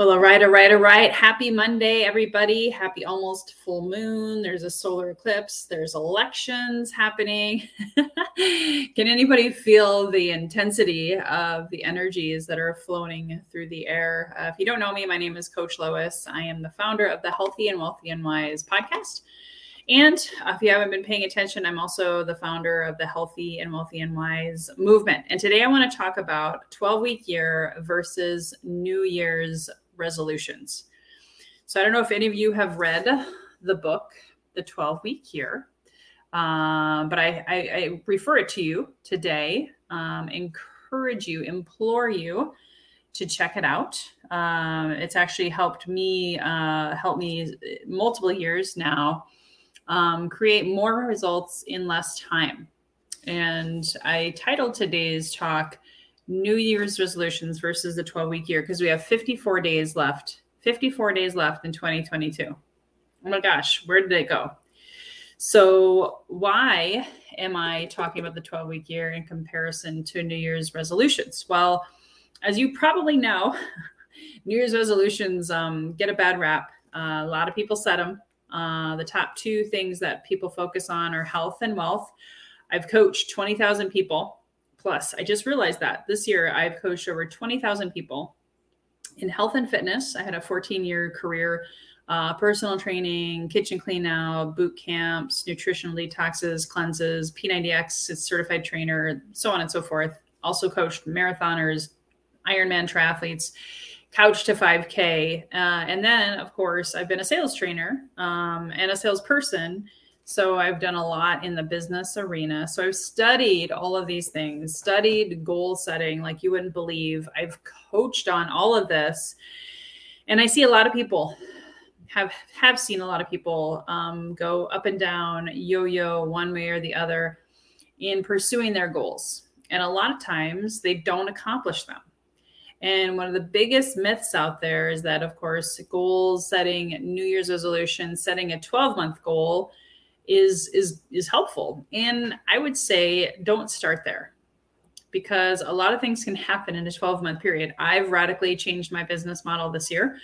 Well, all right, all right, all right. Happy Monday, everybody. Happy almost full moon. There's a solar eclipse. There's elections happening. Can anybody feel the intensity of the energies that are floating through the air? Uh, if you don't know me, my name is Coach Lois. I am the founder of the Healthy and Wealthy and Wise podcast. And if you haven't been paying attention, I'm also the founder of the Healthy and Wealthy and Wise movement. And today I want to talk about 12 week year versus New Year's resolutions. So I don't know if any of you have read the book, The 12 Week Year, um, but I, I, I, refer it to you today, um, encourage you, implore you to check it out. Um, it's actually helped me, uh, help me multiple years now um, create more results in less time. And I titled today's talk New Year's resolutions versus the 12 week year because we have 54 days left. 54 days left in 2022. Oh my gosh, where did it go? So, why am I talking about the 12 week year in comparison to New Year's resolutions? Well, as you probably know, New Year's resolutions um, get a bad rap. Uh, a lot of people set them. Uh, the top two things that people focus on are health and wealth. I've coached 20,000 people plus. I just realized that this year I've coached over 20,000 people in health and fitness. I had a 14 year career, uh, personal training, kitchen clean out, boot camps, nutritional detoxes, cleanses, P90X, certified trainer, so on and so forth. Also coached marathoners, Ironman triathletes, couch to 5K. Uh, and then, of course, I've been a sales trainer um, and a salesperson so I've done a lot in the business arena. So I've studied all of these things, studied goal setting like you wouldn't believe. I've coached on all of this. And I see a lot of people have have seen a lot of people um, go up and down, yo-yo one way or the other in pursuing their goals. And a lot of times they don't accomplish them. And one of the biggest myths out there is that, of course, goals setting, New Year's resolution, setting a 12 month goal is is is helpful. And i would say don't start there because a lot of things can happen in a 12 month period. I've radically changed my business model this year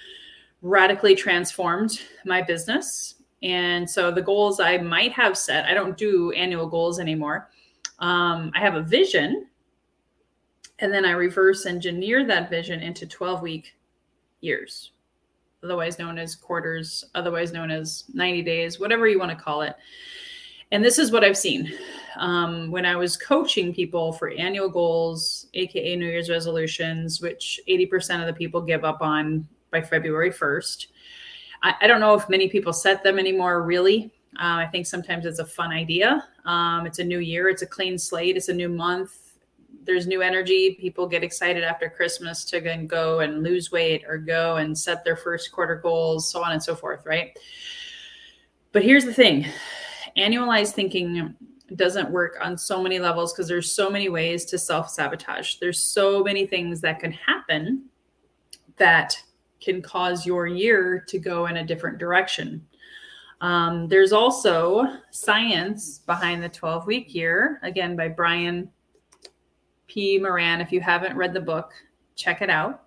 radically transformed my business. And so the goals i might have set i don't do annual goals anymore. Um, i have a vision and then i reverse engineer that vision into 12 week years otherwise known as quarters, otherwise known as 90 days, whatever you want to call it. And this is what I've seen. Um, when I was coaching people for annual goals, AKA New Year's resolutions, which 80% of the people give up on by February 1st. I, I don't know if many people set them anymore, really. Um, I think sometimes it's a fun idea. Um, it's a new year, it's a clean slate, it's a new month there's new energy. People get excited after Christmas to then go and lose weight or go and set their first quarter goals, so on and so forth, right? But here's the thing annualized thinking doesn't work on so many levels because there's so many ways to self sabotage. There's so many things that can happen that can cause your year to go in a different direction. Um, there's also science behind the 12 week year, again, by Brian P. Moran. If you haven't read the book, check it out.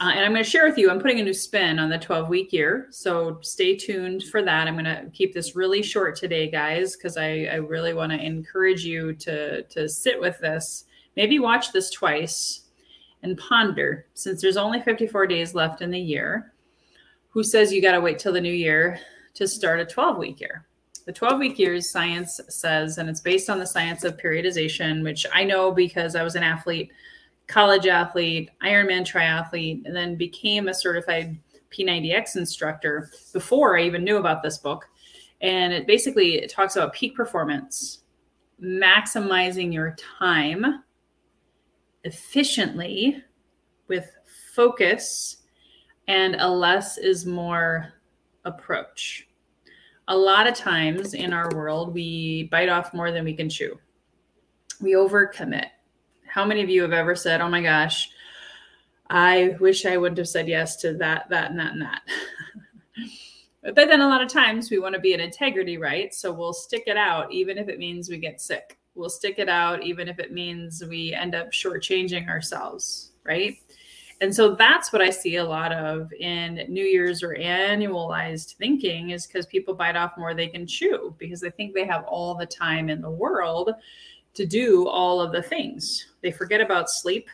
Uh, and I'm going to share with you, I'm putting a new spin on the 12 week year. So stay tuned for that. I'm going to keep this really short today, guys, because I, I really want to encourage you to, to sit with this. Maybe watch this twice and ponder since there's only 54 days left in the year. Who says you got to wait till the new year to start a 12 week year? The 12 week years science says, and it's based on the science of periodization, which I know because I was an athlete, college athlete, Ironman triathlete, and then became a certified P90X instructor before I even knew about this book. And it basically it talks about peak performance, maximizing your time efficiently with focus and a less is more approach a lot of times in our world, we bite off more than we can chew. We overcommit. How many of you have ever said, Oh my gosh, I wish I wouldn't have said yes to that, that, and that, and that? but then a lot of times we want to be in integrity, right? So we'll stick it out, even if it means we get sick. We'll stick it out, even if it means we end up shortchanging ourselves, right? And so that's what I see a lot of in New Year's or annualized thinking is because people bite off more they can chew because they think they have all the time in the world to do all of the things. They forget about sleep.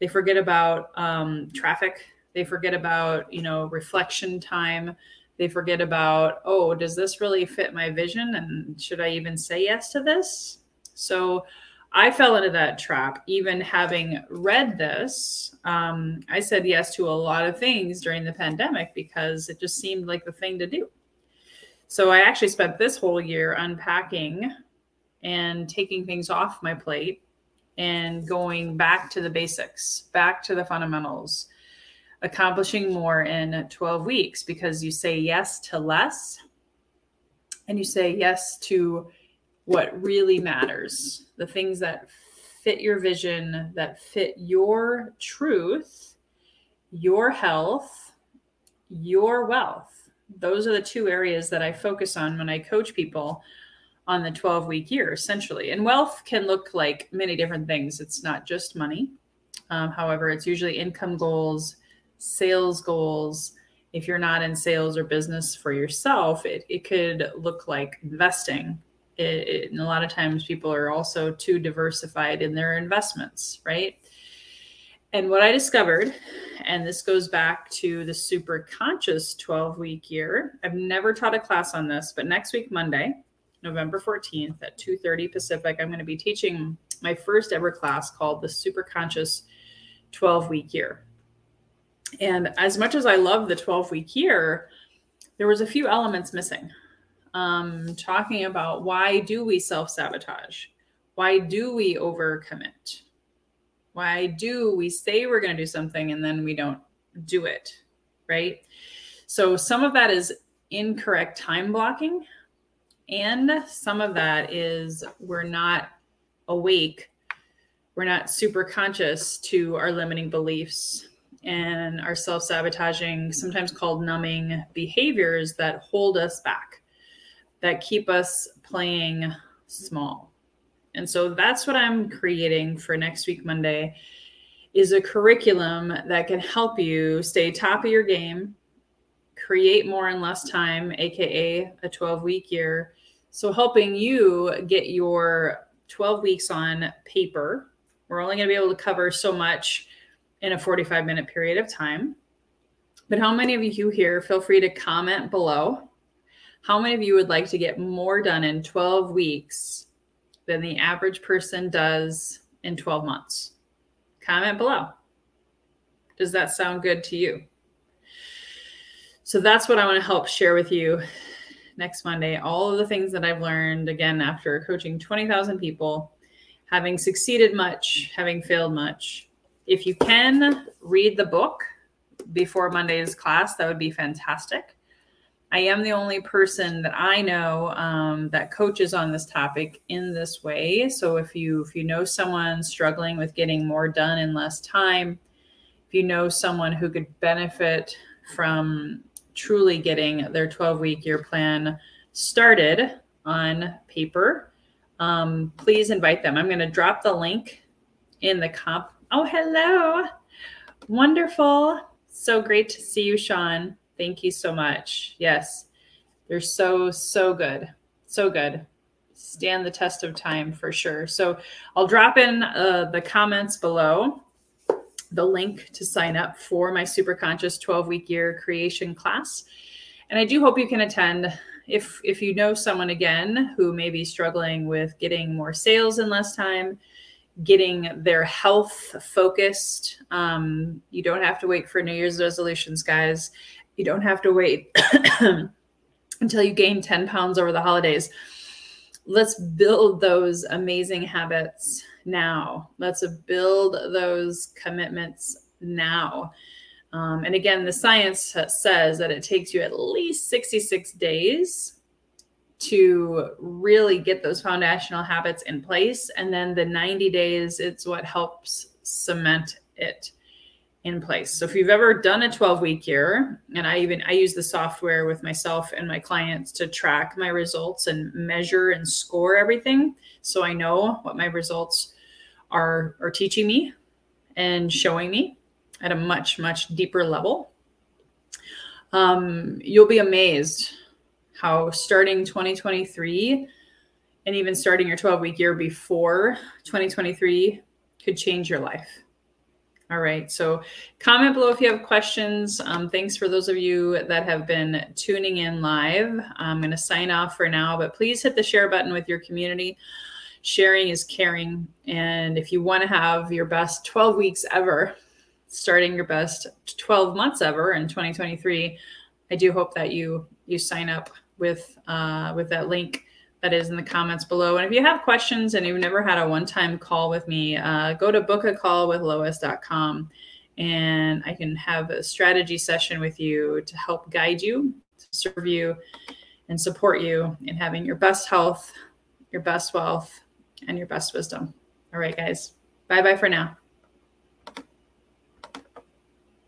They forget about um, traffic. They forget about, you know, reflection time. They forget about, oh, does this really fit my vision? And should I even say yes to this? So I fell into that trap, even having read this. Um, I said yes to a lot of things during the pandemic because it just seemed like the thing to do. So I actually spent this whole year unpacking and taking things off my plate and going back to the basics, back to the fundamentals, accomplishing more in 12 weeks because you say yes to less and you say yes to what really matters, the things that fit your vision, that fit your truth, your health, your wealth. Those are the two areas that I focus on when I coach people on the 12 week year, essentially. And wealth can look like many different things. It's not just money. Um, however, it's usually income goals, sales goals. If you're not in sales or business for yourself, it, it could look like investing. It, it, and a lot of times people are also too diversified in their investments, right? And what I discovered, and this goes back to the super conscious 12 week year, I've never taught a class on this, but next week, Monday, November 14th at 2:30 Pacific, I'm going to be teaching my first ever class called the Super Conscious 12 Week Year. And as much as I love the 12 week year, there was a few elements missing. Um, talking about why do we self sabotage? Why do we overcommit? Why do we say we're going to do something and then we don't do it? Right. So some of that is incorrect time blocking and some of that is we're not awake, we're not super conscious to our limiting beliefs and our self sabotaging, sometimes called numbing behaviors that hold us back, that keep us playing small. And so that's what I'm creating for next week, Monday, is a curriculum that can help you stay top of your game, create more in less time, AKA a 12 week year, so, helping you get your 12 weeks on paper. We're only going to be able to cover so much in a 45 minute period of time. But how many of you here, feel free to comment below. How many of you would like to get more done in 12 weeks than the average person does in 12 months? Comment below. Does that sound good to you? So that's what I want to help share with you next Monday all of the things that I've learned again after coaching 20,000 people, having succeeded much, having failed much. If you can read the book before Monday's class, that would be fantastic. I am the only person that I know um, that coaches on this topic in this way. So if you if you know someone struggling with getting more done in less time, if you know someone who could benefit from truly getting their 12 week year plan started on paper, um, please invite them. I'm going to drop the link in the comp. Oh, hello. Wonderful. So great to see you, Sean. Thank you so much. Yes, they're so, so good. So good. Stand the test of time for sure. So I'll drop in uh, the comments below the link to sign up for my super conscious 12 week year creation class. And I do hope you can attend. If if you know someone again who may be struggling with getting more sales in less time, getting their health focused, um, you don't have to wait for New Year's resolutions, guys. You don't have to wait until you gain 10 pounds over the holidays. Let's build those amazing habits now. Let's build those commitments now. Um, and again, the science says that it takes you at least 66 days to really get those foundational habits in place. And then the 90 days, it's what helps cement it in place. So if you've ever done a 12 week year, and I even I use the software with myself and my clients to track my results and measure and score everything. So I know what my results are are teaching me and showing me. at a much, much deeper level. Um, you'll be amazed how starting 2023 and even starting your 12 week year before 2023 could change your life. All right. So comment below if you have questions. Um, thanks for those of you that have been tuning in live. I'm going to sign off for now, but please hit the share button with your community. Sharing is caring. And if you want to have your best 12 weeks ever, starting your best 12 months ever in 2023, I do hope that you you sign up with uh, with that link that is in the comments below. And if you have questions and you've never had a one time call with me, uh, go to bookacallwithlois.com and I can have a strategy session with you to help guide you, to serve you, and support you in having your best health, your best wealth, and your best wisdom. All right, guys. Bye bye for now.